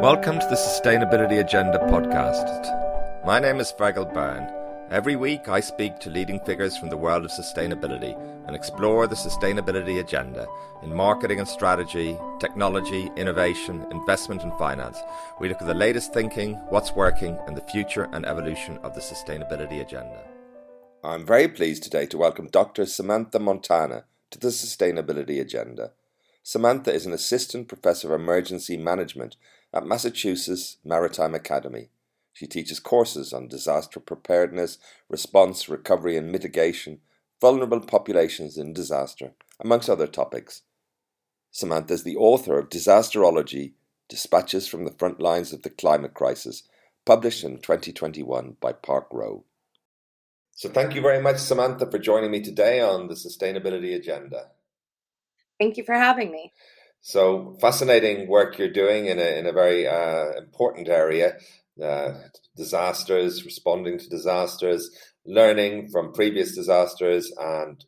Welcome to the Sustainability Agenda podcast. My name is Fergal Byrne. Every week I speak to leading figures from the world of sustainability and explore the sustainability agenda in marketing and strategy, technology, innovation, investment and finance. We look at the latest thinking, what's working, and the future and evolution of the sustainability agenda. I'm very pleased today to welcome Dr. Samantha Montano to the Sustainability Agenda. Samantha is an assistant professor of emergency management at Massachusetts Maritime Academy. She teaches courses on disaster preparedness, response, recovery, and mitigation, vulnerable populations in disaster, amongst other topics. Samantha is the author of Disasterology Dispatches from the Front Lines of the Climate Crisis, published in 2021 by Park Row. So, thank you very much, Samantha, for joining me today on the Sustainability Agenda. Thank you for having me. So fascinating work you're doing in a in a very uh, important area: uh, disasters, responding to disasters, learning from previous disasters, and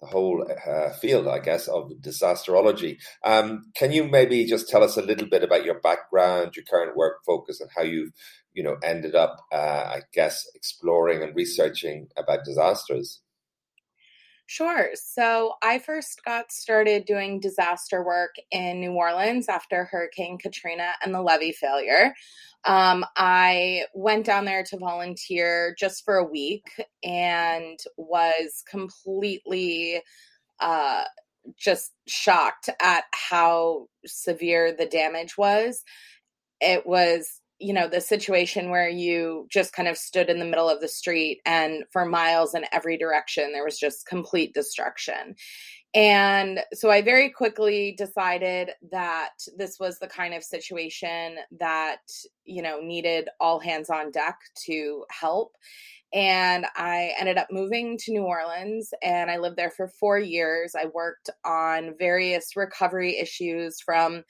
the whole uh, field, I guess, of disasterology. Um, can you maybe just tell us a little bit about your background, your current work focus, and how you've you know ended up, uh, I guess, exploring and researching about disasters? Sure. So I first got started doing disaster work in New Orleans after Hurricane Katrina and the levee failure. Um, I went down there to volunteer just for a week and was completely uh, just shocked at how severe the damage was. It was you know the situation where you just kind of stood in the middle of the street and for miles in every direction there was just complete destruction and so i very quickly decided that this was the kind of situation that you know needed all hands on deck to help and I ended up moving to New Orleans and I lived there for four years. I worked on various recovery issues from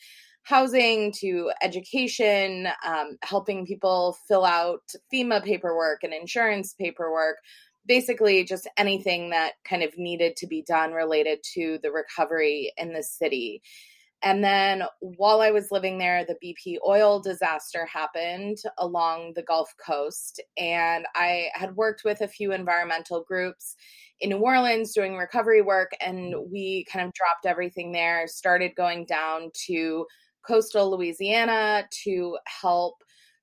housing to education, um, helping people fill out FEMA paperwork and insurance paperwork. Basically, just anything that kind of needed to be done related to the recovery in the city. And then while I was living there, the BP oil disaster happened along the Gulf Coast. And I had worked with a few environmental groups in New Orleans doing recovery work. And we kind of dropped everything there, started going down to coastal Louisiana to help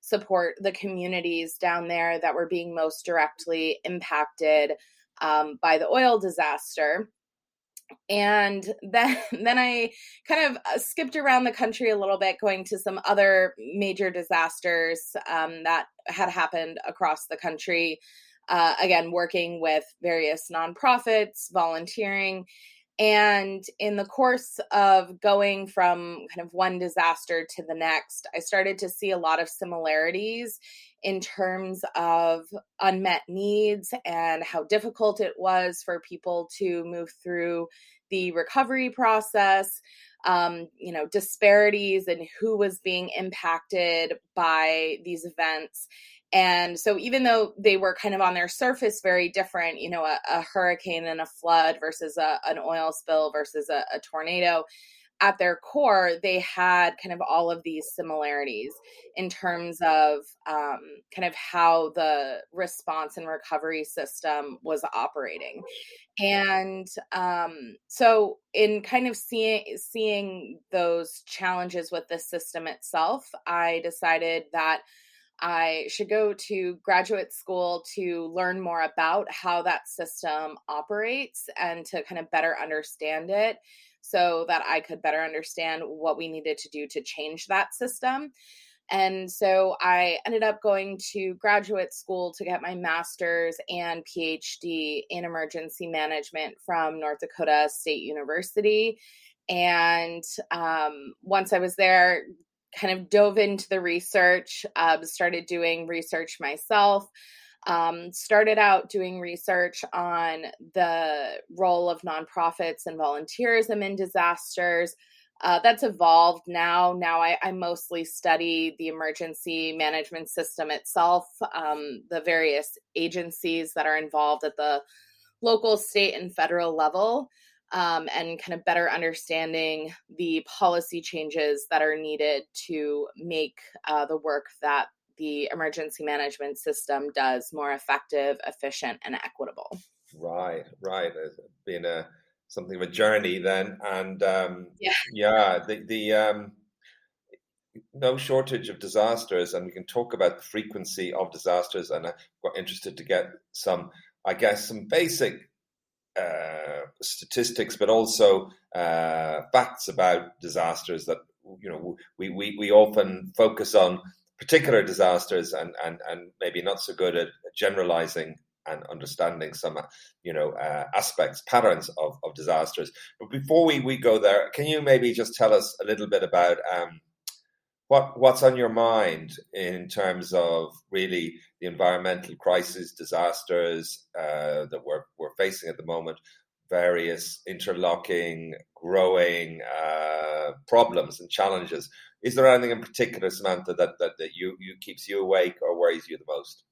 support the communities down there that were being most directly impacted um, by the oil disaster. And then then i kind of uh, skipped around the country a little bit going to some other major disasters um, that had happened across the country. Uh, again working with various nonprofits volunteering and in the course of going from kind of one disaster to the next, I started to see a lot of similarities in terms of unmet needs and how difficult it was for people to move through the recovery process. Um, you know, disparities and who was being impacted by these events and so, even though they were kind of on their surface very different, you know, a, a hurricane and a flood versus a, an oil spill versus a, a tornado, at their core, they had kind of all of these similarities in terms of um, kind of how the response and recovery system was operating. And um, so, in kind of seeing seeing those challenges with the system itself, I decided that I should go to graduate school to learn more about how that system operates and to kind of better understand it so that I could better understand what we needed to do to change that system. And so I ended up going to graduate school to get my master's and PhD in emergency management from North Dakota State University. And um, once I was there, kind of dove into the research, uh, started doing research myself. Um, started out doing research on the role of nonprofits and volunteerism in disasters. Uh, that's evolved now. Now I, I, mostly study the emergency management system itself, um, the various agencies that are involved at the local, state, and federal level. Um, and kind of better understanding the policy changes that are needed to make uh, the work that the emergency management system does more effective, efficient, and equitable. Right, right. It's been a something of a journey then, and um, yeah, yeah. The the um, no shortage of disasters, and we can talk about the frequency of disasters. And I'm quite interested to get some, I guess, some basic uh, statistics, but also uh, facts about disasters that you know we, we, we often focus on particular disasters and, and, and maybe not so good at generalizing and understanding some you know uh, aspects patterns of, of disasters. But before we, we go there can you maybe just tell us a little bit about um, what what's on your mind in terms of really the environmental crisis disasters uh, that we're, we're facing at the moment various interlocking growing uh, problems and challenges is there anything in particular samantha that, that, that you, you keeps you awake or worries you the most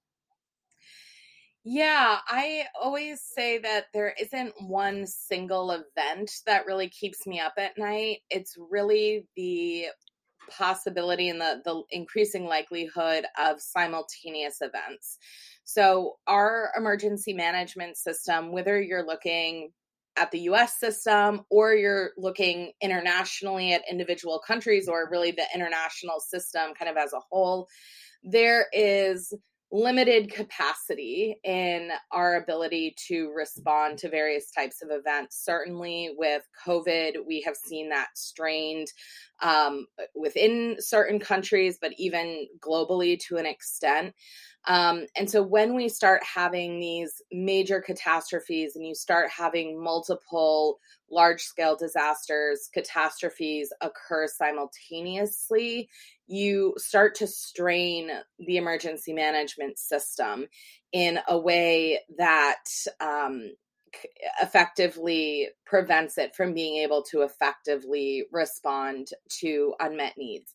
yeah, I always say that there isn't one single event that really keeps me up at night. It's really the possibility and the, the increasing likelihood of simultaneous events. So, our emergency management system, whether you're looking at the US system or you're looking internationally at individual countries or really the international system kind of as a whole, there is limited capacity in our ability to respond to various types of events. Certainly, with COVID, we have seen that strained um, within certain countries, but even globally to an extent. Um, and so, when we start having these major catastrophes and you start having multiple large scale disasters, catastrophes occur simultaneously, you start to strain the emergency management system in a way that um, effectively prevents it from being able to effectively respond to unmet needs.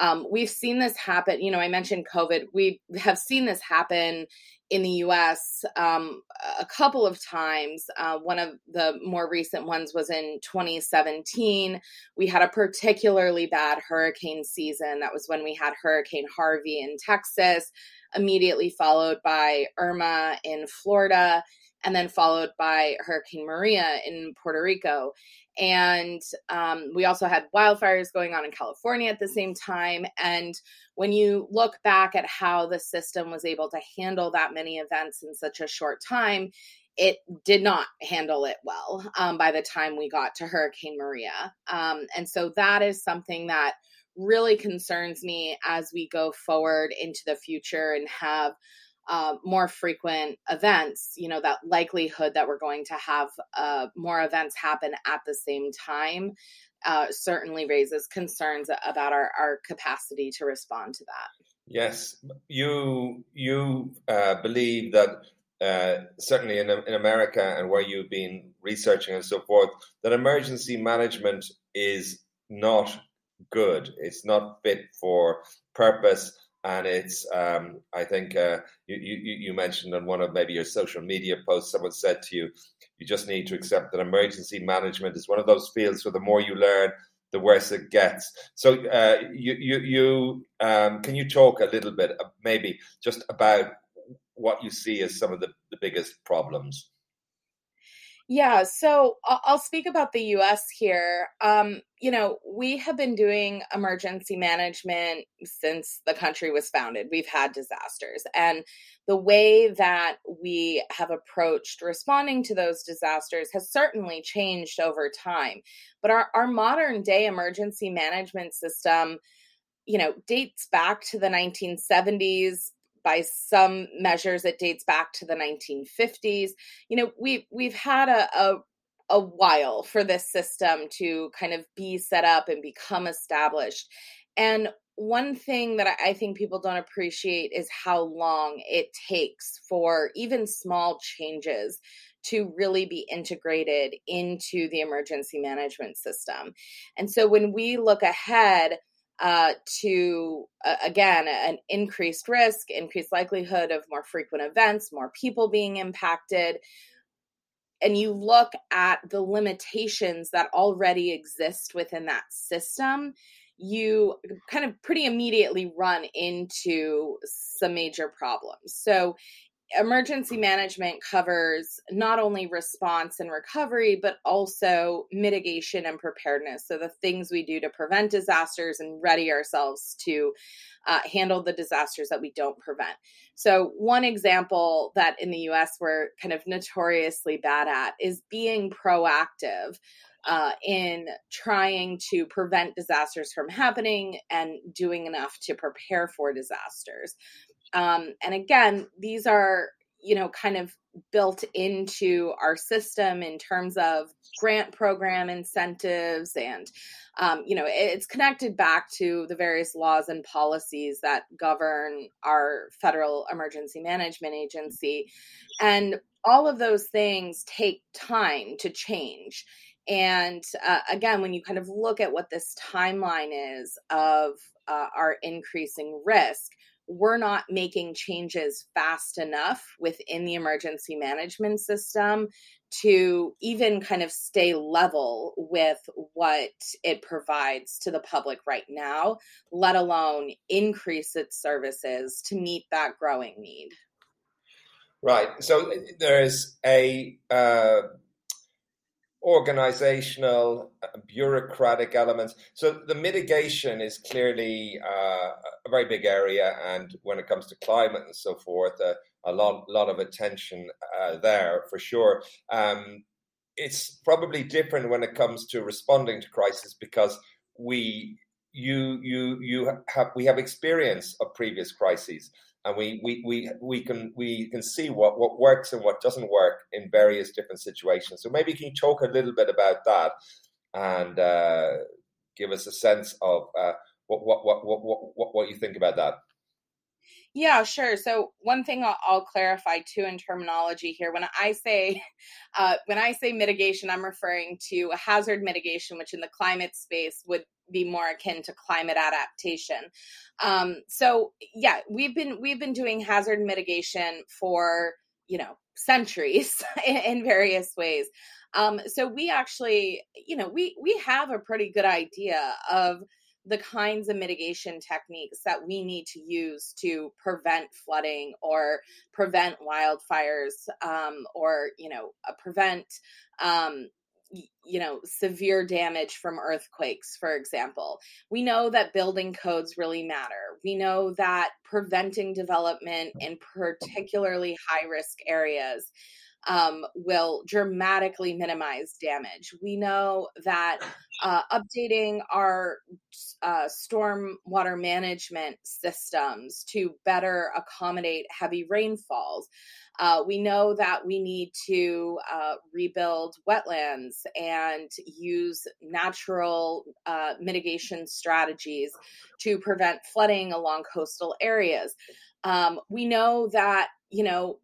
Um, we've seen this happen. You know, I mentioned COVID. We have seen this happen in the US um, a couple of times. Uh, one of the more recent ones was in 2017. We had a particularly bad hurricane season. That was when we had Hurricane Harvey in Texas, immediately followed by Irma in Florida and then followed by Hurricane Maria in Puerto Rico. And um, we also had wildfires going on in California at the same time. And when you look back at how the system was able to handle that many events in such a short time, it did not handle it well um, by the time we got to Hurricane Maria. Um, and so that is something that really concerns me as we go forward into the future and have uh, more frequent events, you know, that likelihood that we're going to have uh, more events happen at the same time uh, certainly raises concerns about our, our capacity to respond to that. Yes, you you uh, believe that uh, certainly in in America and where you've been researching and so forth, that emergency management is not good. It's not fit for purpose and it's um, I think uh, you, you, you mentioned on one of maybe your social media posts, someone said to you, you just need to accept that emergency management is one of those fields where the more you learn, the worse it gets. So uh, you you, you um, can you talk a little bit uh, maybe just about what you see as some of the, the biggest problems? Yeah, so I'll speak about the US here. Um, you know, we have been doing emergency management since the country was founded. We've had disasters. And the way that we have approached responding to those disasters has certainly changed over time. But our, our modern day emergency management system, you know, dates back to the 1970s, by some measures it dates back to the 1950s you know we've we've had a, a a while for this system to kind of be set up and become established and one thing that I think people don't appreciate is how long it takes for even small changes to really be integrated into the emergency management system. And so when we look ahead, uh, to uh, again an increased risk, increased likelihood of more frequent events, more people being impacted. and you look at the limitations that already exist within that system, you kind of pretty immediately run into some major problems. So, emergency management covers not only response and recovery, but also mitigation and preparedness. So, the things we do to prevent disasters and ready ourselves to uh, handle the disasters that we don't prevent. So, one example that in the US we're kind of notoriously bad at is being proactive. Uh, in trying to prevent disasters from happening and doing enough to prepare for disasters. Um, and again, these are, you know, kind of built into our system in terms of grant program incentives and um, you know it's connected back to the various laws and policies that govern our federal emergency management agency. And all of those things take time to change. And uh, again when you kind of look at what this timeline is of uh, our increasing risk we're not making changes fast enough within the emergency management system to even kind of stay level with what it provides to the public right now, let alone increase its services to meet that growing need. Right. So there is a uh, organizational, uh, bureaucratic elements. So the mitigation is clearly uh, a very big area, and when it comes to climate and so forth, uh, a lot, lot of attention uh, there for sure. Um, it's probably different when it comes to responding to crisis because we you you you have we have experience of previous crises and we we we we can we can see what what works and what doesn't work in various different situations. So maybe can you talk a little bit about that and uh, give us a sense of uh, what, what what what what what you think about that. Yeah, sure. So one thing I'll, I'll, clarify too in terminology here. When I say uh, when I say mitigation, I'm referring to hazard mitigation, which in the climate space would be more akin to climate adaptation. Um, so yeah, we've been we've been doing hazard mitigation for you know centuries in, in various ways. Um, so we actually, you know, we we have a pretty good idea of the kinds of mitigation techniques that we need to use to prevent flooding or prevent wildfires um, or you know uh, prevent um, you know severe damage from earthquakes for example. We know that building codes really matter. We know that preventing development in particularly high risk areas um, will dramatically minimize damage. We know that uh, updating our uh, storm water management systems to better accommodate heavy rainfalls. Uh, we know that we need to uh, rebuild wetlands and use natural uh, mitigation strategies to prevent flooding along coastal areas. Um, we know that you know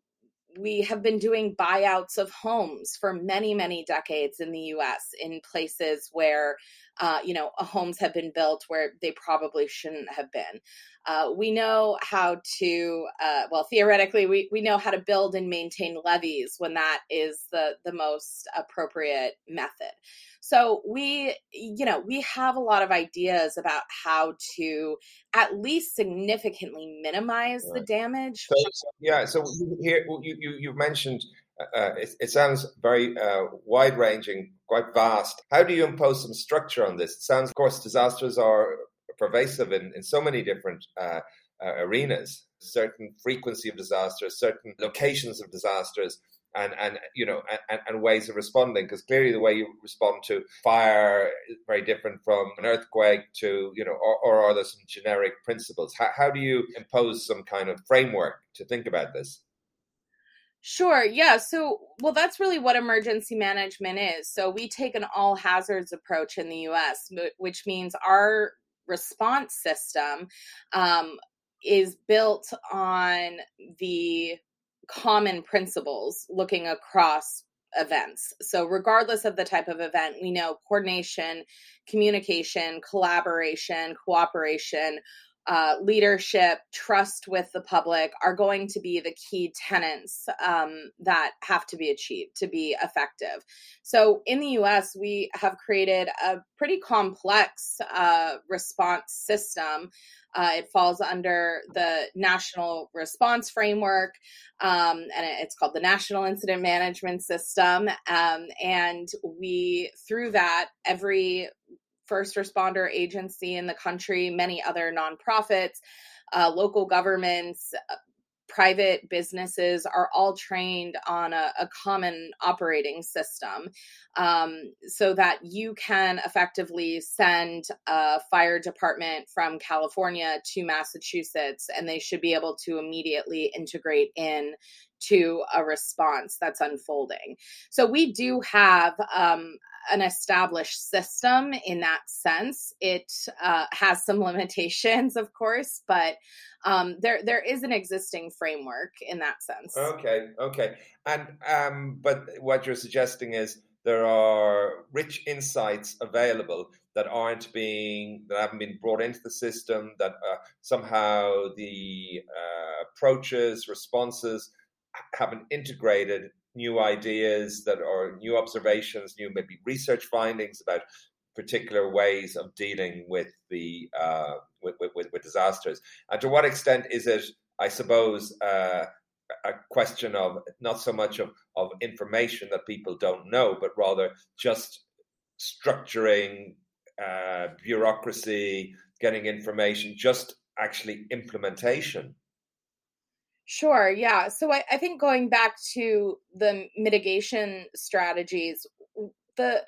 we have been doing buyouts of homes for many, many decades in the US in places where, uh, you know, homes have been built where they probably shouldn't have been. Uh, we know how to, uh, well, theoretically, we, we know how to build and maintain levees when that is the, the most appropriate method. So we, you know, we have a lot of ideas about how to at least significantly minimize right. the damage. So, yeah. So here you, you, you mentioned uh, it, it, sounds very uh, wide ranging, quite vast. How do you impose some structure on this? It sounds, of course, disasters are pervasive in, in so many different uh, uh, arenas. Certain frequency of disasters, certain locations of disasters, and and you know and, and ways of responding because clearly the way you respond to fire is very different from an earthquake to you know or, or are there some generic principles how, how do you impose some kind of framework to think about this Sure. Yeah. So, well, that's really what emergency management is. So, we take an all hazards approach in the US, which means our response system um, is built on the common principles looking across events. So, regardless of the type of event, we know coordination, communication, collaboration, cooperation uh, leadership, trust with the public are going to be the key tenants um, that have to be achieved to be effective. So, in the US, we have created a pretty complex uh, response system. Uh, it falls under the National Response Framework, um, and it's called the National Incident Management System. Um, and we, through that, every first responder agency in the country, many other nonprofits, uh, local governments, uh, private businesses are all trained on a, a common operating system um, so that you can effectively send a fire department from California to Massachusetts and they should be able to immediately integrate in to a response that's unfolding. So we do have um, an established system in that sense. It uh, has some limitations, of course, but um, there there is an existing framework in that sense. Okay, okay, and um, but what you're suggesting is there are rich insights available that aren't being that haven't been brought into the system that uh, somehow the uh, approaches responses haven't integrated new ideas that are new observations, new maybe research findings about particular ways of dealing with the uh, with, with, with, disasters. And to what extent is it, I suppose, uh, a question of not so much of, of information that people don't know, but rather just structuring uh, bureaucracy, getting information, just actually implementation Sure. Yeah. So I, I think going back to the mitigation strategies, the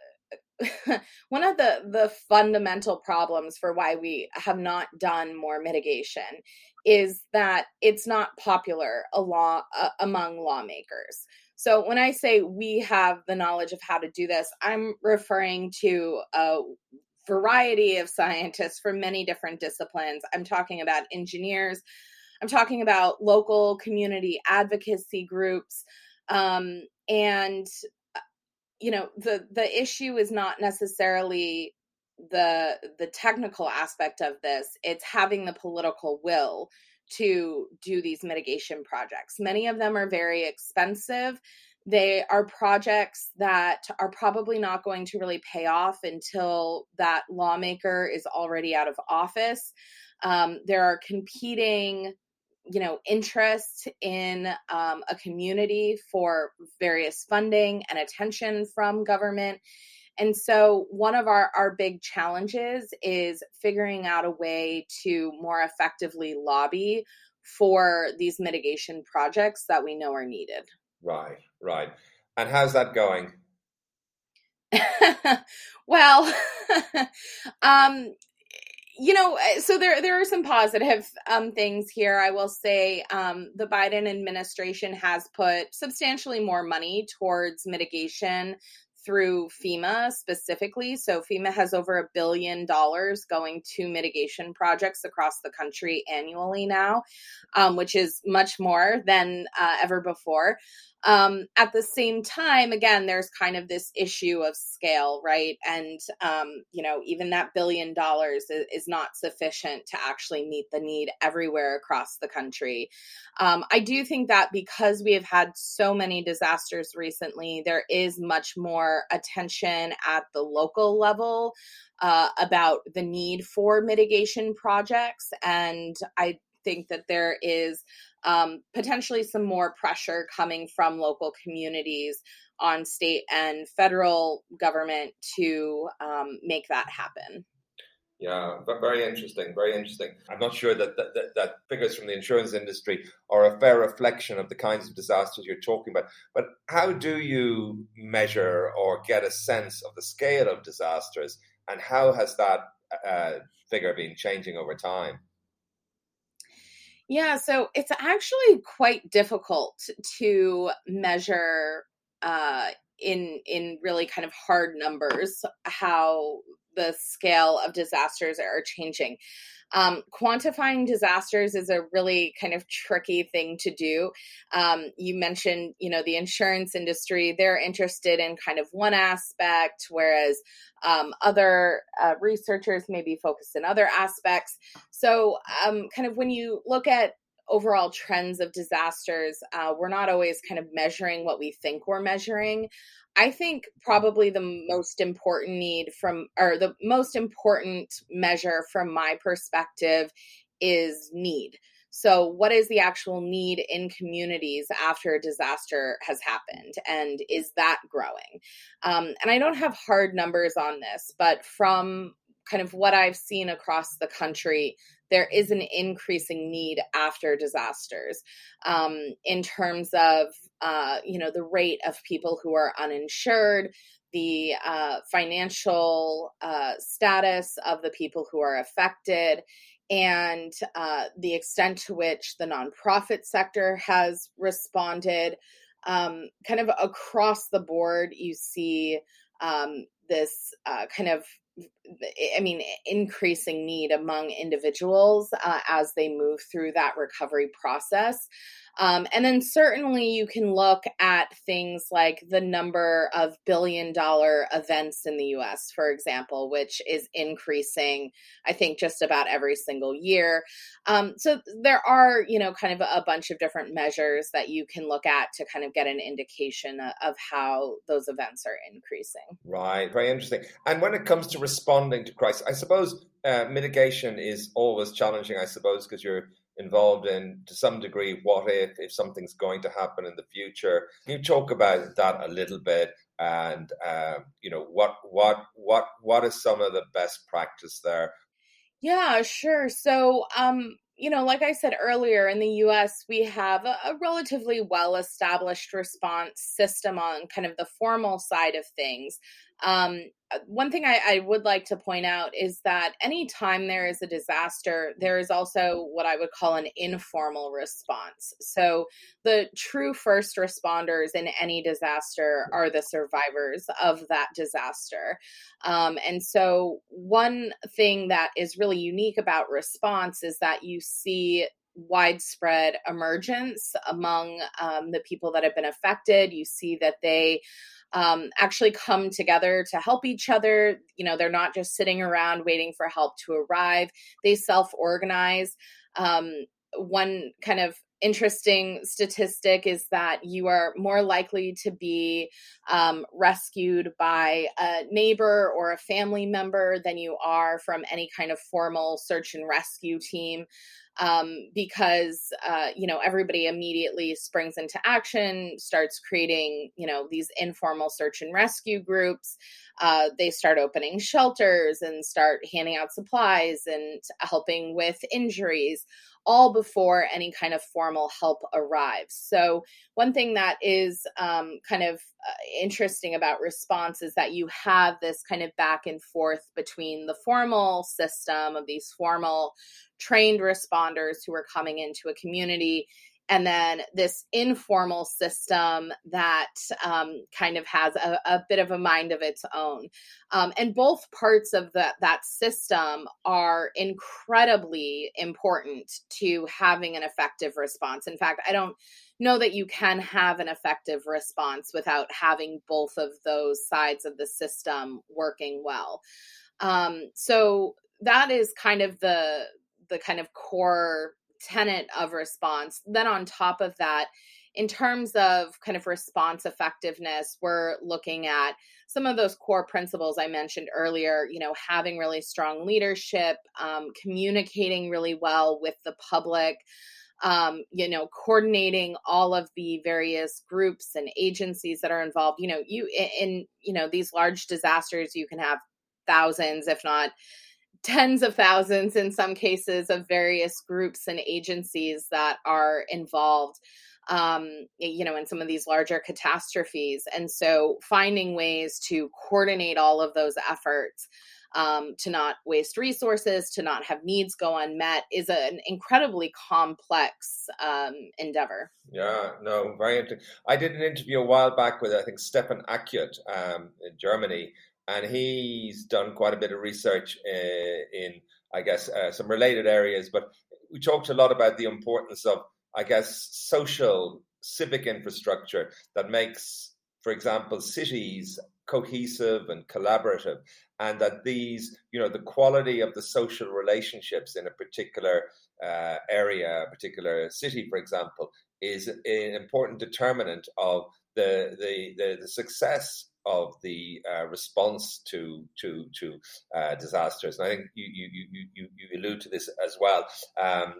one of the the fundamental problems for why we have not done more mitigation is that it's not popular law, uh, among lawmakers. So when I say we have the knowledge of how to do this, I'm referring to a variety of scientists from many different disciplines. I'm talking about engineers, I'm talking about local community advocacy groups. Um, and uh, you know, the the issue is not necessarily the the technical aspect of this. It's having the political will to do these mitigation projects. Many of them are very expensive. They are projects that are probably not going to really pay off until that lawmaker is already out of office. Um, there are competing you know interest in um, a community for various funding and attention from government. And so one of our, our big challenges is figuring out a way to more effectively lobby for these mitigation projects that we know are needed. Right right. And how's that going? Well um you know, eh, so there there are some positive um, things here. I will say um, the Biden administration has put substantially more money towards mitigation through FEMA specifically. So FEMA has over a billion dollars going to mitigation projects across the country annually now, um, which is much more than uh, ever before. Um, at the same time, again, there's kind of this issue of scale, right? And, um, you know, even that billion dollars is, is, not sufficient to actually meet the need everywhere across the country. Um, I do think that because we have had so many disasters recently, there is much more attention at the local level uh, about the need for mitigation projects. And I think that there is um, potentially some more pressure coming from local communities on state and federal government to um, make that happen. Yeah, very interesting. Very interesting. I'm not sure that, that, that, that, figures from the insurance industry are a fair reflection of the kinds of disasters you're talking about. But how do you measure or get a sense of the scale of disasters, and how has that uh, figure been changing over time? Yeah, so it's actually quite difficult to measure uh, in in really kind of hard numbers how the scale of disasters are changing. Um, quantifying disasters is a really kind of tricky thing to do. Um, you mentioned, you know, the insurance industry, they're interested in kind of one aspect, whereas um, other uh, researchers may be focused in other aspects. So, um, kind of when you look at overall trends of disasters, uh, we're not always kind of measuring what we think we're measuring. I think probably the most important need from, or the most important measure from my perspective is need. So, what is the actual need in communities after a disaster has happened? And is that growing? Um, and I don't have hard numbers on this, but from kind of what I've seen across the country, there is an increasing need after disasters um, in terms of uh, you know the rate of people who are uninsured the uh, financial uh, status of the people who are affected and uh, the extent to which the nonprofit sector has responded. Um, kind of across the board you see um, this uh, kind of I mean, increasing need among individuals uh, as they move through that recovery process. Um, and then certainly you can look at things like the number of billion dollar events in the US, for example, which is increasing, I think, just about every single year. Um, so there are, you know, kind of a bunch of different measures that you can look at to kind of get an indication of how those events are increasing. Right, very interesting. And when it comes to responding to crisis, I suppose uh, mitigation is always challenging, I suppose, because you're involved in to some degree what if if something's going to happen in the future. Can you talk about that a little bit and um, you know what what what what is some of the best practice there? Yeah sure. So um you know, like I said earlier, in the US, we have a, a relatively well established response system on kind of the formal side of things. Um, uh, one thing I, I, would like to point out is that anytime there is a disaster, there is also what I would call an informal response. So, the true first responders in any disaster are the survivors of that disaster. Um, and so, one thing that is really unique about response is that you see widespread emergence among um, the people that have been affected. You see that they um, actually come together to help each other. You know, they're not just sitting around waiting for help to arrive, they self organize. Um, one kind of interesting statistic is that you are more likely to be um, rescued by a neighbor or a family member than you are from any kind of formal search and rescue team um, because uh, you know everybody immediately springs into action, starts creating you know these informal search and rescue groups. Uh, they start opening shelters and start handing out supplies and helping with injuries all before any kind of formal help arrives. So, one thing that is um, kind of uh, interesting about response is that you have this kind of back and forth between the formal system of these formal trained responders who are coming into a community and then this informal system that um, kind of has a, a, bit of a mind of its own. Um, and both parts of that that system are incredibly important to having an effective response. In fact i don't know that you can have an effective response without having both of those sides of the system working well. Um, so that is kind of the the kind of core tenet of response. Then on top of that, in terms of kind of response effectiveness, we're looking at some of those core principles I mentioned earlier, you know, having really strong leadership, um, communicating really well with the public, um, you know, coordinating all of the various groups and agencies that are involved. You know, you in, you know, these large disasters, you can have thousands, if not tens of thousands in some cases of various groups and agencies that are involved um, you know in some of these larger catastrophes. And so finding ways to coordinate all of those efforts um, to not waste resources to not have needs go unmet is an incredibly complex um, endeavor. Yeah no very interesting i did an interview a while back with i think stefan Akyut um, in germany and he's done quite a bit of research uh, in I guess, uh, some related areas. But we talked a lot about the importance of, I guess, social civic infrastructure that makes, for example, cities cohesive and collaborative and that these you know the quality of the social relationships in a particular uh, area a particular city for example is an important determinant of the the the, the success of the uh, response to to to uh, disasters. And I think you you you you you allude to this as well um,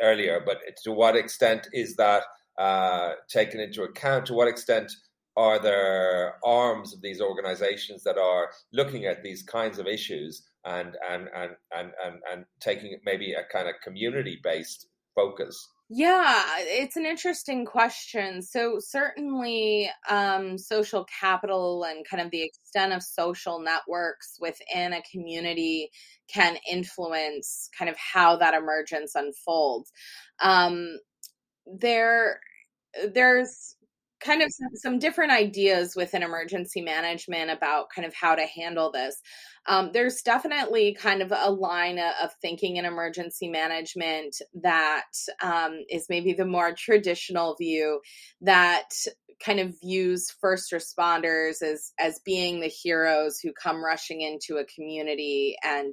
earlier. But to what extent is that uh, taken into account? To what extent are there arms of these organizations that are looking at these kinds of issues and and and and and, and taking maybe a kind of community based focus? Yeah, it's an interesting question. So certainly um, social capital and kind of the extent of social networks within a community can influence kind of how that emergence unfolds. Um, there there's kind of some, some, different ideas within emergency management about kind of how to handle this. Um, there's definitely kind of a line of thinking in emergency management that um, is maybe the more traditional view that kind of views first responders as as being the heroes who come rushing into a community and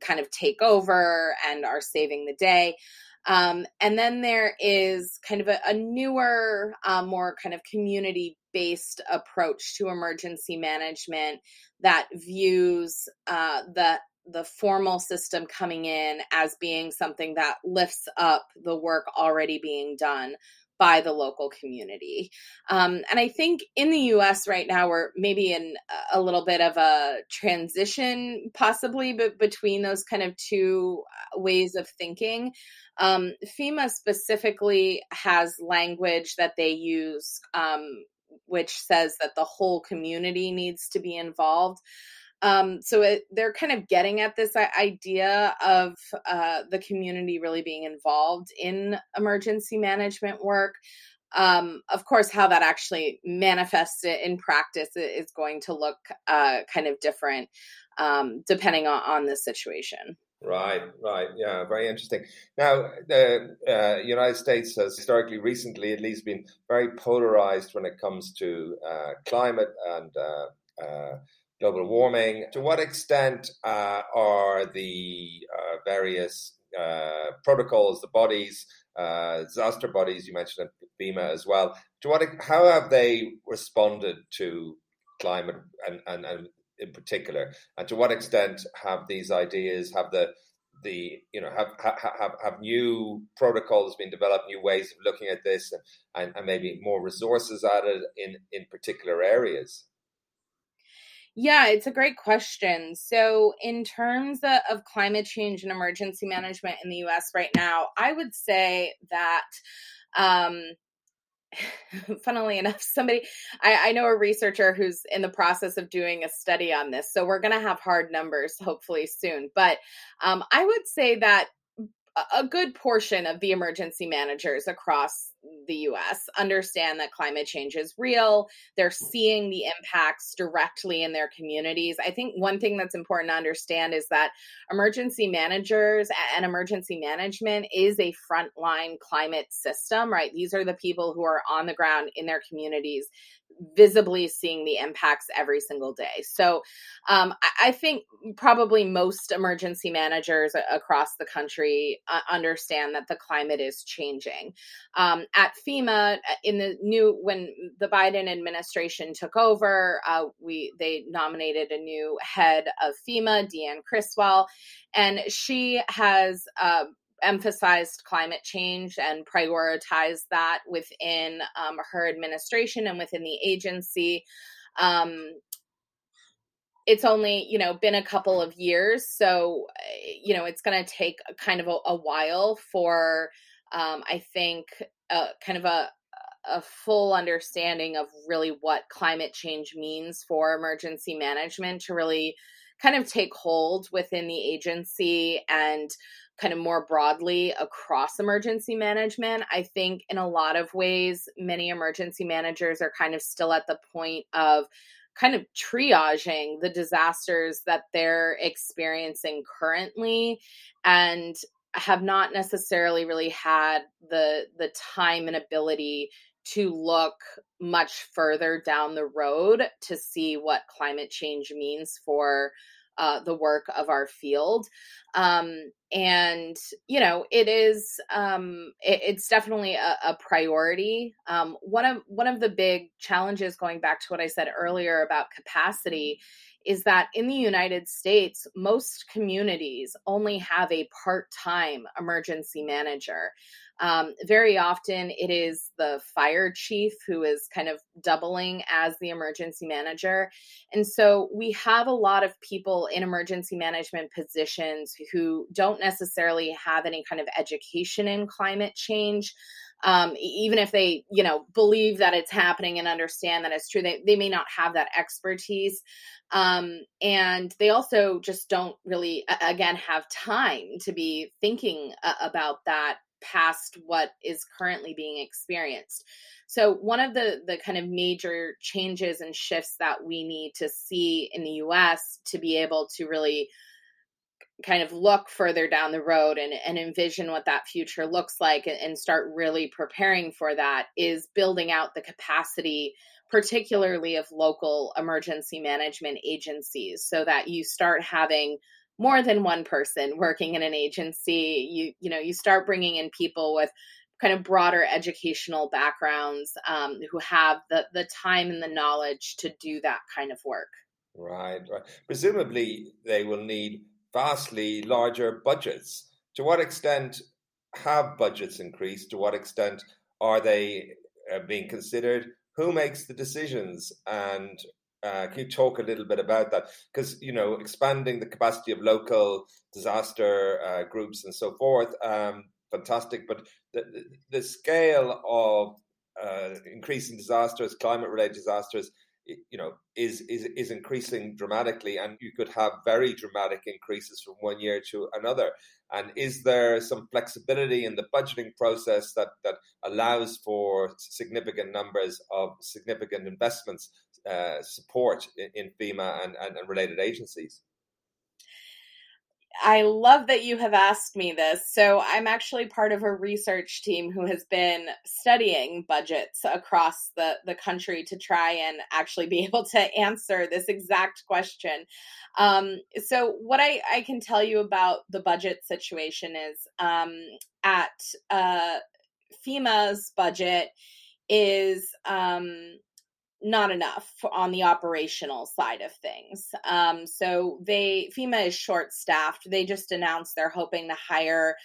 kind of take over and are saving the day. Um, and then there is kind of a, a newer, uh, more kind of community based approach to emergency management that views uh, the the formal system coming in as being something that lifts up the work already being done by the local community. Um, and I think in the US right now, we're maybe in a little bit of a transition, possibly, but between those kind of two uh, ways of thinking. Um, FEMA specifically has language that they use, um, which says that the whole community needs to be involved. Um, so it, they're kind of getting at this idea of uh, the community really being involved in emergency management work. Um, of course, how that actually manifests it in practice is going to look uh, kind of different um, depending on, on the situation. Right, right, yeah, very interesting. Now, the uh, United States has historically, recently at least, been very polarized when it comes to uh, climate and uh, uh global warming. To what extent uh, are the uh, various uh, protocols, the bodies, uh, disaster bodies you mentioned FEMA as well? To what how have they responded to climate and, and, and in particular, and to what extent have these ideas have the the you know have have have new protocols been developed, new ways of looking at this, and, and maybe more resources added in in particular areas. Yeah, it's a great question. So, in terms of, climate change and emergency management in the US right now, I would say that, um, funnily enough, somebody, I, I know a researcher who's in the process of doing a study on this. So, we're going to have hard numbers hopefully soon. But um, I would say that a good portion of the emergency managers across the US understand that climate change is real. They're seeing the impacts directly in their communities. I think one thing that's important to understand is that emergency managers and emergency management is a frontline climate system, right? These are the people who are on the ground in their communities visibly seeing the impacts every single day. So um, I, I, think probably most emergency managers across the country uh, understand that the climate is changing. Um, at FEMA, uh, in the new when the Biden administration took over, uh, we they nominated a new head of FEMA, Deanne Criswell, and she has. Uh, emphasized climate change and prioritized that within um, her administration and within the agency. Um, it's only you know been a couple of years, so you know it's going to take kind of a, a while for um, I think kind of a a full understanding of really what climate change means for emergency management to really kind of take hold within the agency and kind of more broadly across emergency management. I think in a lot of ways, many emergency managers are kind of still at the point of kind of triaging the disasters that they're experiencing currently and have not necessarily really had the the time and ability to look much further down the road to see what climate change means for uh, the work of our field. Um, and you know, it is um, it, it's definitely a, a priority. Um, one of one of the big challenges, going back to what I said earlier about capacity, is that in the United States, most communities only have a part time emergency manager. Um, very often, it is the fire chief who is kind of doubling as the emergency manager. And so we have a lot of people in emergency management positions who don't necessarily have any kind of education in climate change. Um, even if they, you know, believe that it's happening and understand that it's true, they, they may not have that expertise. Um, and they also just don't really, again, have time to be thinking uh, about that past what is currently being experienced. So one of the the kind of major changes and shifts that we need to see in the US to be able to really kind of look further down the road and, and envision what that future looks like and, and start really preparing for that is building out the capacity particularly of local emergency management agencies so that you start having more than one person working in an agency. You you know you start bringing in people with kind of broader educational backgrounds um, who have the the time and the knowledge to do that kind of work. Right right. Presumably they will need vastly larger budgets to what extent have budgets increased to what extent are they uh, being considered who makes the decisions and uh, can you talk a little bit about that? Because you know, expanding the capacity of local disaster uh, groups and so forth, um, fantastic. But the, the scale of uh, increasing disasters, climate-related disasters, you know, is is is increasing dramatically, and you could have very dramatic increases from one year to another. And is there some flexibility in the budgeting process that that allows for significant numbers of significant investments uh, support in, in FEMA and, and, and related agencies? I love that you have asked me this. So, I'm actually part of a research team who has been studying budgets across the, the country to try and actually be able to answer this exact question. Um, so, what I, I can tell you about the budget situation is um, at uh, FEMA's budget is um, not enough on the operational side of things. Um, so they FEMA is short staffed. They just announced they're hoping to hire.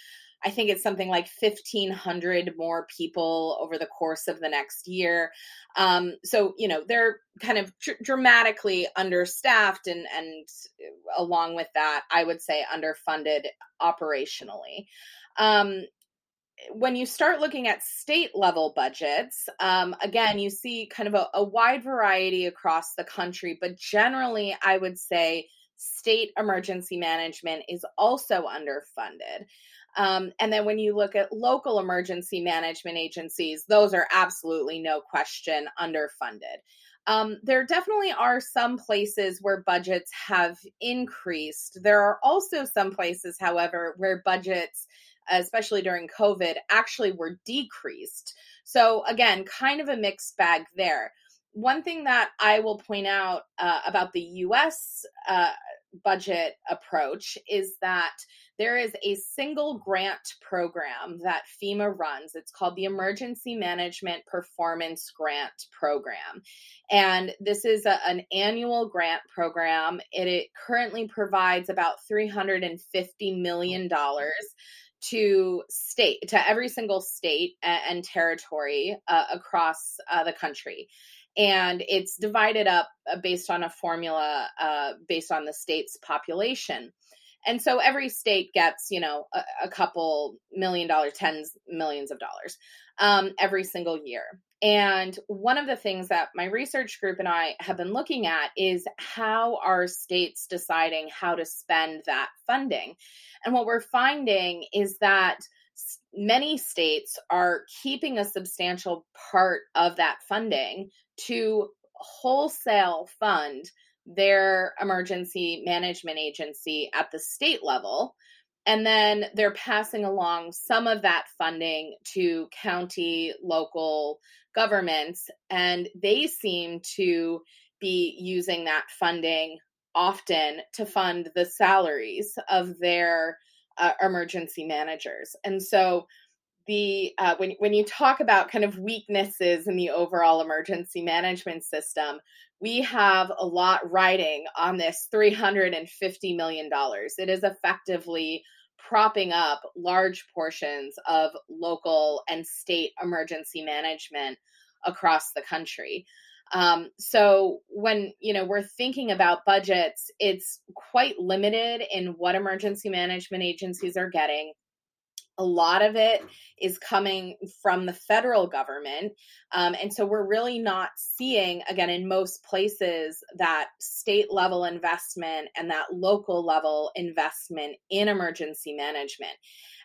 I think it's something like 1,500 more people over the course of the next year. Um, so, you know, they're kind of dr- dramatically understaffed, and, and along with that, I would say underfunded operationally. Um, when you start looking at state level budgets, um, again, you see kind of a, a wide variety across the country, but generally, I would say state emergency management is also underfunded. Um, and then when you look at local emergency management agencies, those are absolutely no question underfunded. Um, there definitely are some places where budgets have increased. There are also some places, however, where budgets especially during COVID, actually were decreased. So, again, kind of a mixed bag there. One thing that I will point out uh, about the US uh, budget approach is that there is a single grant program that FEMA runs. It's called the Emergency Management Performance Grant Program. And this is a, an annual grant program. It, it currently provides about $350 million to state to every single state and, territory uh, across uh, the country. And it's divided up uh, based on a formula uh, based on the state's population. And so every state gets you know a, a couple million dollars tens millions of dollars um, every single year and one of the things that my research group and I have been looking at is how are states deciding how to spend that funding? And what we're finding is that many states are keeping a substantial part of that funding to wholesale fund their emergency management agency at the state level. And then they're passing along some of that funding to county, local governments. And they seem to be using that funding often to fund the salaries of their uh, emergency managers. And so the uh, when when you talk about kind of weaknesses in the overall emergency management system, we have a lot riding on this three hundred and fifty million dollars. It is effectively propping up large portions of local and state emergency management across the country. Um, so when you know we're thinking about budgets, it's quite limited in what emergency management agencies are getting a lot of it is coming from the federal government. Um, and so we're really not seeing, again, in most places, that state level investment and that local level investment in emergency management.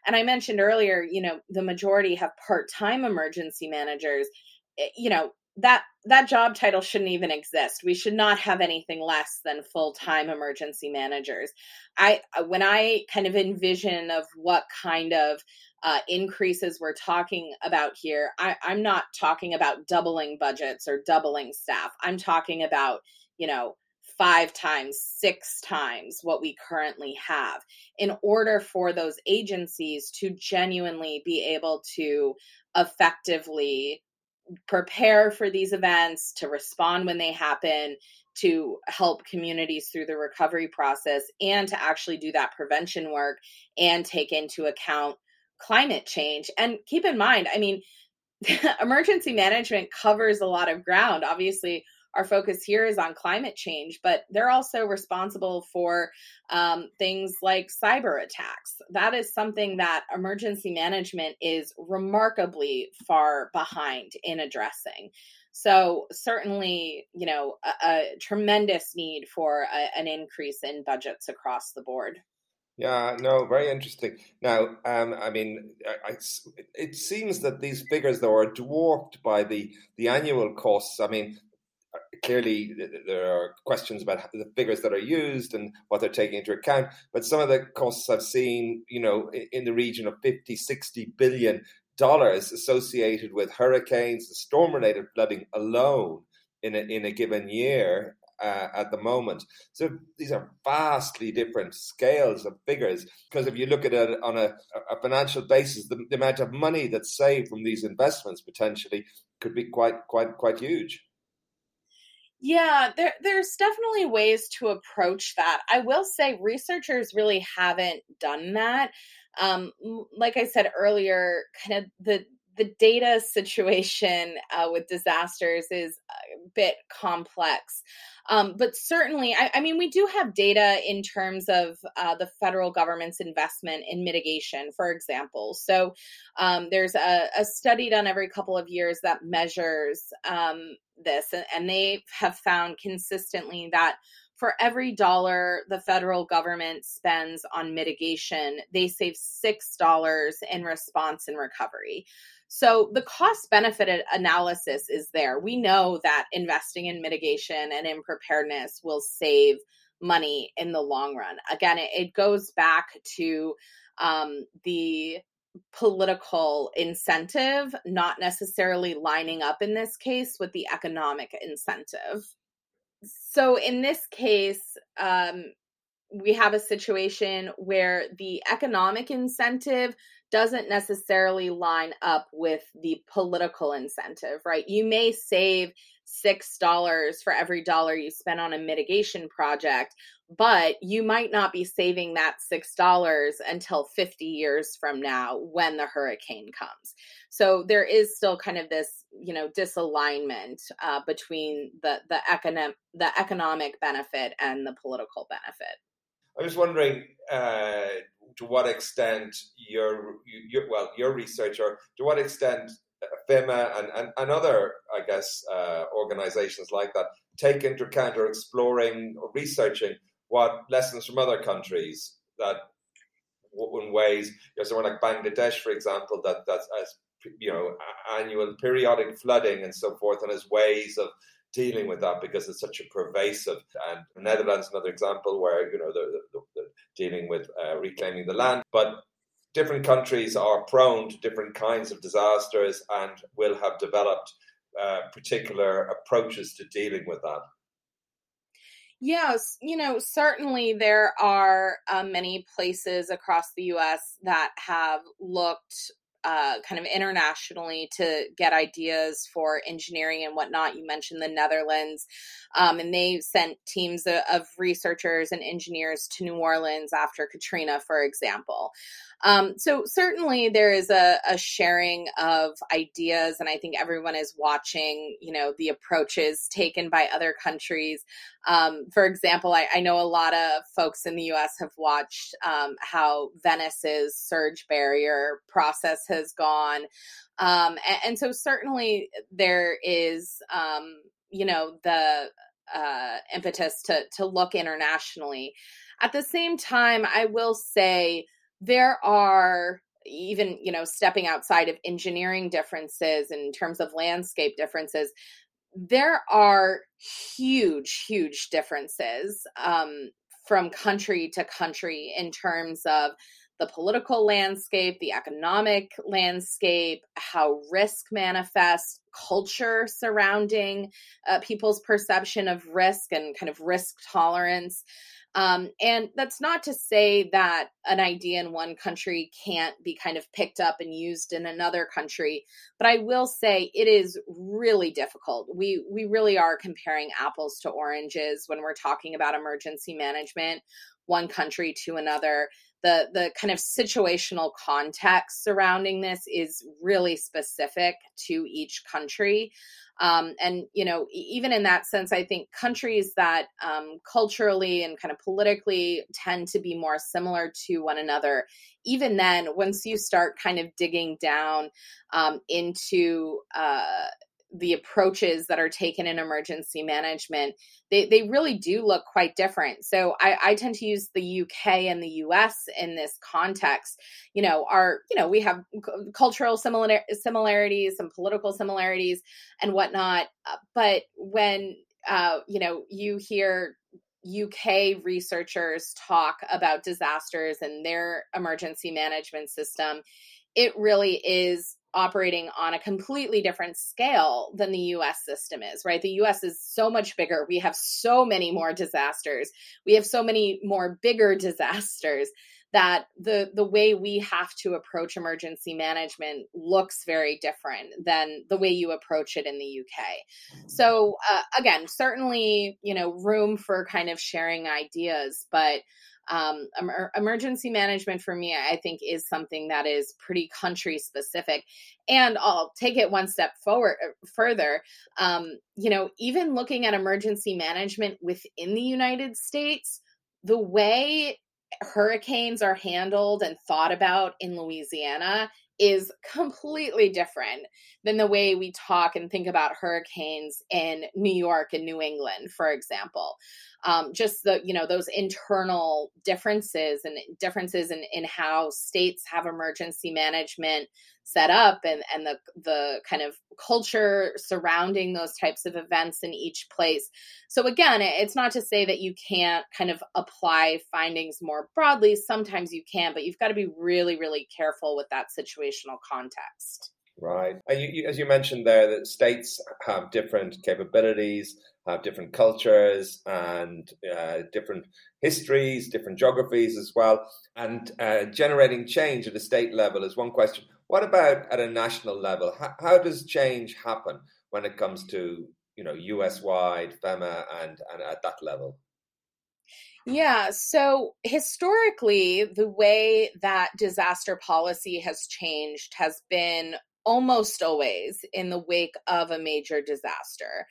And I mentioned earlier, you know, the majority have part time emergency managers. Eh, you know, that that job title shouldn't even exist. We should not have anything less than full-time emergency managers. I uh, when I kind of envision of what kind of uh, increases we're talking about here, I, I'm not talking about doubling budgets or doubling staff. I'm talking about you know five times, six times what we currently have in order for those agencies to genuinely be able to effectively prepare for these events, to respond when they happen, to help communities through the recovery process, and to actually do that prevention work and take into account climate change. And keep in mind, I mean, emergency management covers a lot of ground. Obviously, our focus here is on climate change, but they're also responsible for um, things like cyber attacks. That is something that emergency management is remarkably far behind in addressing. So, certainly, you know, a, a tremendous need for a, an increase in budgets across the board. Yeah, no, very interesting. Now, um, I mean, I, I, it seems that these figures, though, are dwarfed by the the annual costs. I mean, clearly there are questions about the figures that are used and what they're taking into account but some of the costs i've seen you know in the region of 50 60 billion dollars associated with hurricanes and storm related flooding alone in a, in a given year uh, at the moment. So these are vastly different scales of figures because if you look at it on a, a financial basis, the, the, amount of money that's saved from these investments potentially could be quite quite quite huge. Yeah, there there's definitely ways to approach that. I will say researchers really haven't done that. Um, like I said earlier, kind of the the data situation uh, with disasters is a bit complex. Um, but certainly, I, I, mean, we do have data in terms of uh, the federal government's investment in mitigation, for example. So um, there's a, a, study done every couple of years that measures um, this, and, and they have found consistently that for every dollar the federal government spends on mitigation, they save $6 in response and recovery. So the cost benefit analysis is there. We know that investing in mitigation and in preparedness will save money in the long run. Again, it, it goes back to um, the political incentive not necessarily lining up in this case with the economic incentive. So in this case, um, we have a situation where the economic incentive doesn't necessarily line up with the political incentive, right? You may save $6 for every dollar you spend on a mitigation project, but you might not be saving that $6 until 50 years from now when the hurricane comes. So there is still kind of this, you know, disalignment uh, between the the economic the economic benefit and the political benefit. I was wondering uh, to what extent your, your well your research or to what extent FEMA and, and, and other I guess uh, organizations like that take into account or exploring or researching what lessons from other countries that in ways you know somewhere like Bangladesh for example that that as you know annual periodic flooding and so forth and as ways of dealing with that because it's such a pervasive. And Netherlands, another example where you know they're, they're, they're dealing with uh, reclaiming the land, but different countries are prone to different kinds of disasters and will have developed uh, particular approaches to dealing with that. Yes, you know, certainly there are uh, many places across the US that have looked uh, kind of internationally to get ideas for engineering and whatnot. You mentioned the Netherlands, um, and they sent teams of, of, researchers and engineers to New Orleans after Katrina, for example. Um, so certainly there is a, a, sharing of ideas, and I think everyone is watching, you know, the approaches taken by other countries. Um, for example, I, I, know a lot of folks in the U.S. have watched um, how Venice's surge barrier process has gone, um, and, and, so certainly there is, um, you know, the uh, impetus to to look internationally. At the same time, I will say there are even you know stepping outside of engineering differences in terms of landscape differences there are huge huge differences um, from country to country in terms of the political landscape, the economic landscape, how risk manifests, culture surrounding uh, people's perception of risk and kind of risk tolerance. Um, and that's not to say that an idea in one country can't be kind of picked up and used in another country, but I will say it is really difficult. We we really are comparing apples to oranges when we're talking about emergency management, one country to another the the kind of situational context surrounding this is really specific to each country. Um, and you know even in that sense i think countries that um, culturally and kind of politically tend to be more similar to one another even then once you start kind of digging down um, into uh, the approaches that are taken in emergency management, they, they really do look quite different. So I, I tend to use the UK and the US in this context. You know, our, you know, we have cultural similar, similarities, some political similarities and whatnot. Uh, but when, uh, you know, you hear UK researchers talk about disasters and their emergency management system, it really is operating on a completely different scale than the US system is, right? The US is so much bigger. We have so many more disasters. We have so many more bigger disasters that the the way we have to approach emergency management looks very different than the way you approach it in the UK. So uh, again, certainly, you know, room for kind of sharing ideas, but um, emer- emergency management for me, I think, is something that is pretty country specific. And I'll take it one step forward uh, further. Um, you know, even looking at emergency management within the United States, the way hurricanes are handled and thought about in Louisiana is completely different than the way we talk and think about hurricanes in New York and New England, for example. Um, just the you know those internal differences and differences in in how states have emergency management set up and and the the kind of culture surrounding those types of events in each place. So again it's not to say that you can't kind of apply findings more broadly. Sometimes you can but you've got to be really really careful with that situational context. Right. And you, you, as you mentioned there that states have different capabilities have different cultures and uh, different histories, different geographies as well. And uh, generating change at a state level is one question. What about at a national level? How, how does change happen when it comes to you know US wide, FEMA, and, and at that level? Yeah, so historically, the way that disaster policy has changed has been almost always in the wake of a major disaster.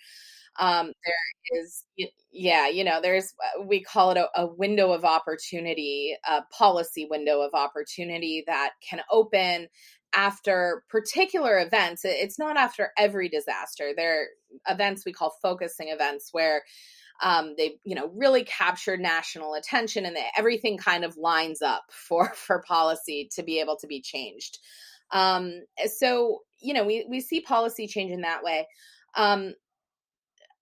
Um, there is, yeah, you know, there's, uh, we call it a, a window of opportunity, a policy window of opportunity that can open after particular events. It's not after every disaster. There are events we call focusing events where um, they you know really captured national attention and they, everything kind of lines up for for policy to be able to be changed um, so you know we we see policy change in that way um,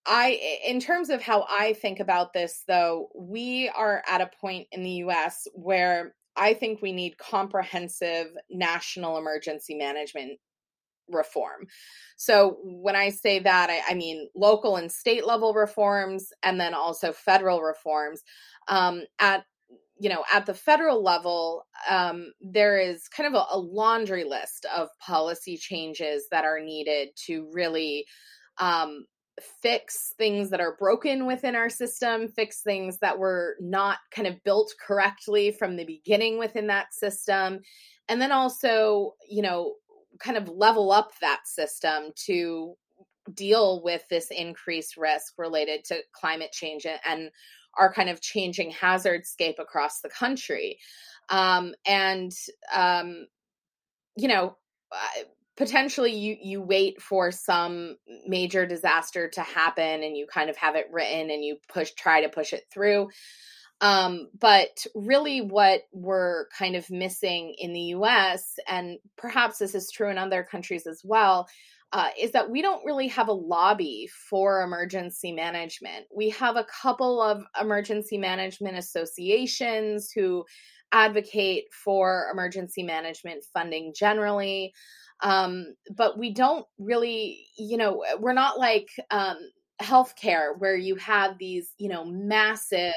I, in terms of how I think about this, though, we are at a point in the US where I think we need comprehensive national emergency management reform. So when I say that, I, I, mean local and state level reforms, and then also federal reforms. Um, at you know at the federal level um, there is kind of a, a, laundry list of policy changes that are needed to really um, fix things that are broken within our system fix things that were not kind of built correctly from the beginning within that system and then also you know kind of level up that system to deal with this increased risk related to climate change and our kind of changing hazard scape across the country. Um, and, um, you know, potentially you you wait for some major disaster to happen and you kind of have it written and you push try to push it through um, but really, what we're kind of missing in the US, and perhaps this is true in other countries as well, uh, is that we don't really have a lobby for emergency management. We have a couple of emergency management associations who advocate for emergency management funding generally. Um, but we don't really, you know, we're not like um, healthcare where you have these, you know, massive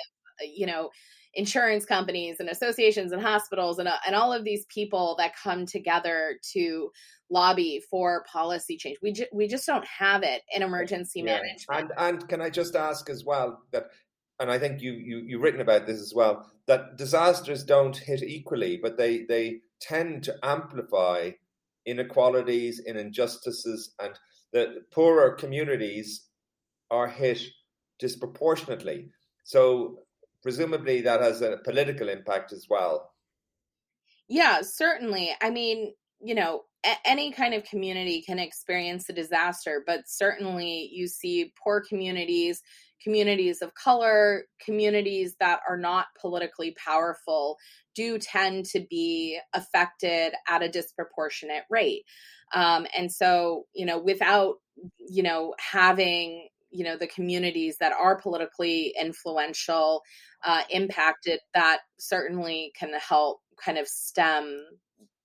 you know insurance companies and associations and hospitals and, uh, and all of these people that come together to lobby for policy change. We, ju- we just don't have it in emergency yeah. management. And, and can I just ask as well that, and I think you, you, you've written about this as well, that disasters don't hit equally, but they, they tend to amplify inequalities and injustices and the poorer communities are hit disproportionately. So presumably that has a political impact as well. Yeah, certainly. I mean, you know, a- any kind of community can experience a disaster, but certainly you see poor communities, communities of color, communities that are not politically powerful do tend to be affected at a disproportionate rate. Um, and so, you know, without, you know, having you know the communities that are politically influential uh, impacted that certainly can help kind of stem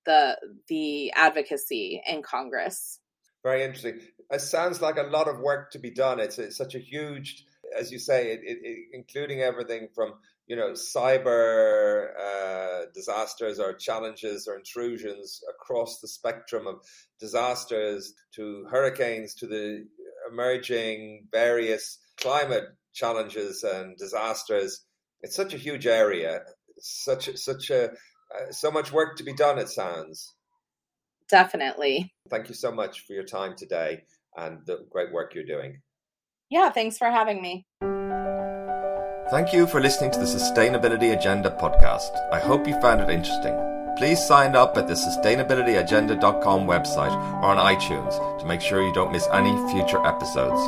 the the advocacy in congress. Very interesting. It sounds like a lot of work to be done. It's, it's such a huge as you say it, it, including everything from you know cyber uh, disasters or challenges or intrusions across the spectrum of disasters to hurricanes to the emerging various climate challenges and disasters. It's such a huge area, such such a uh, so much work to be done. It sounds definitely. Thank you so much for your time today and the great work you're doing. Yeah, thanks for having me. Thank you for listening to the Sustainability Agenda podcast. I hope you found it interesting. Please sign up at the sustainabilityagenda.com website or on iTunes to make sure you don't miss any future episodes.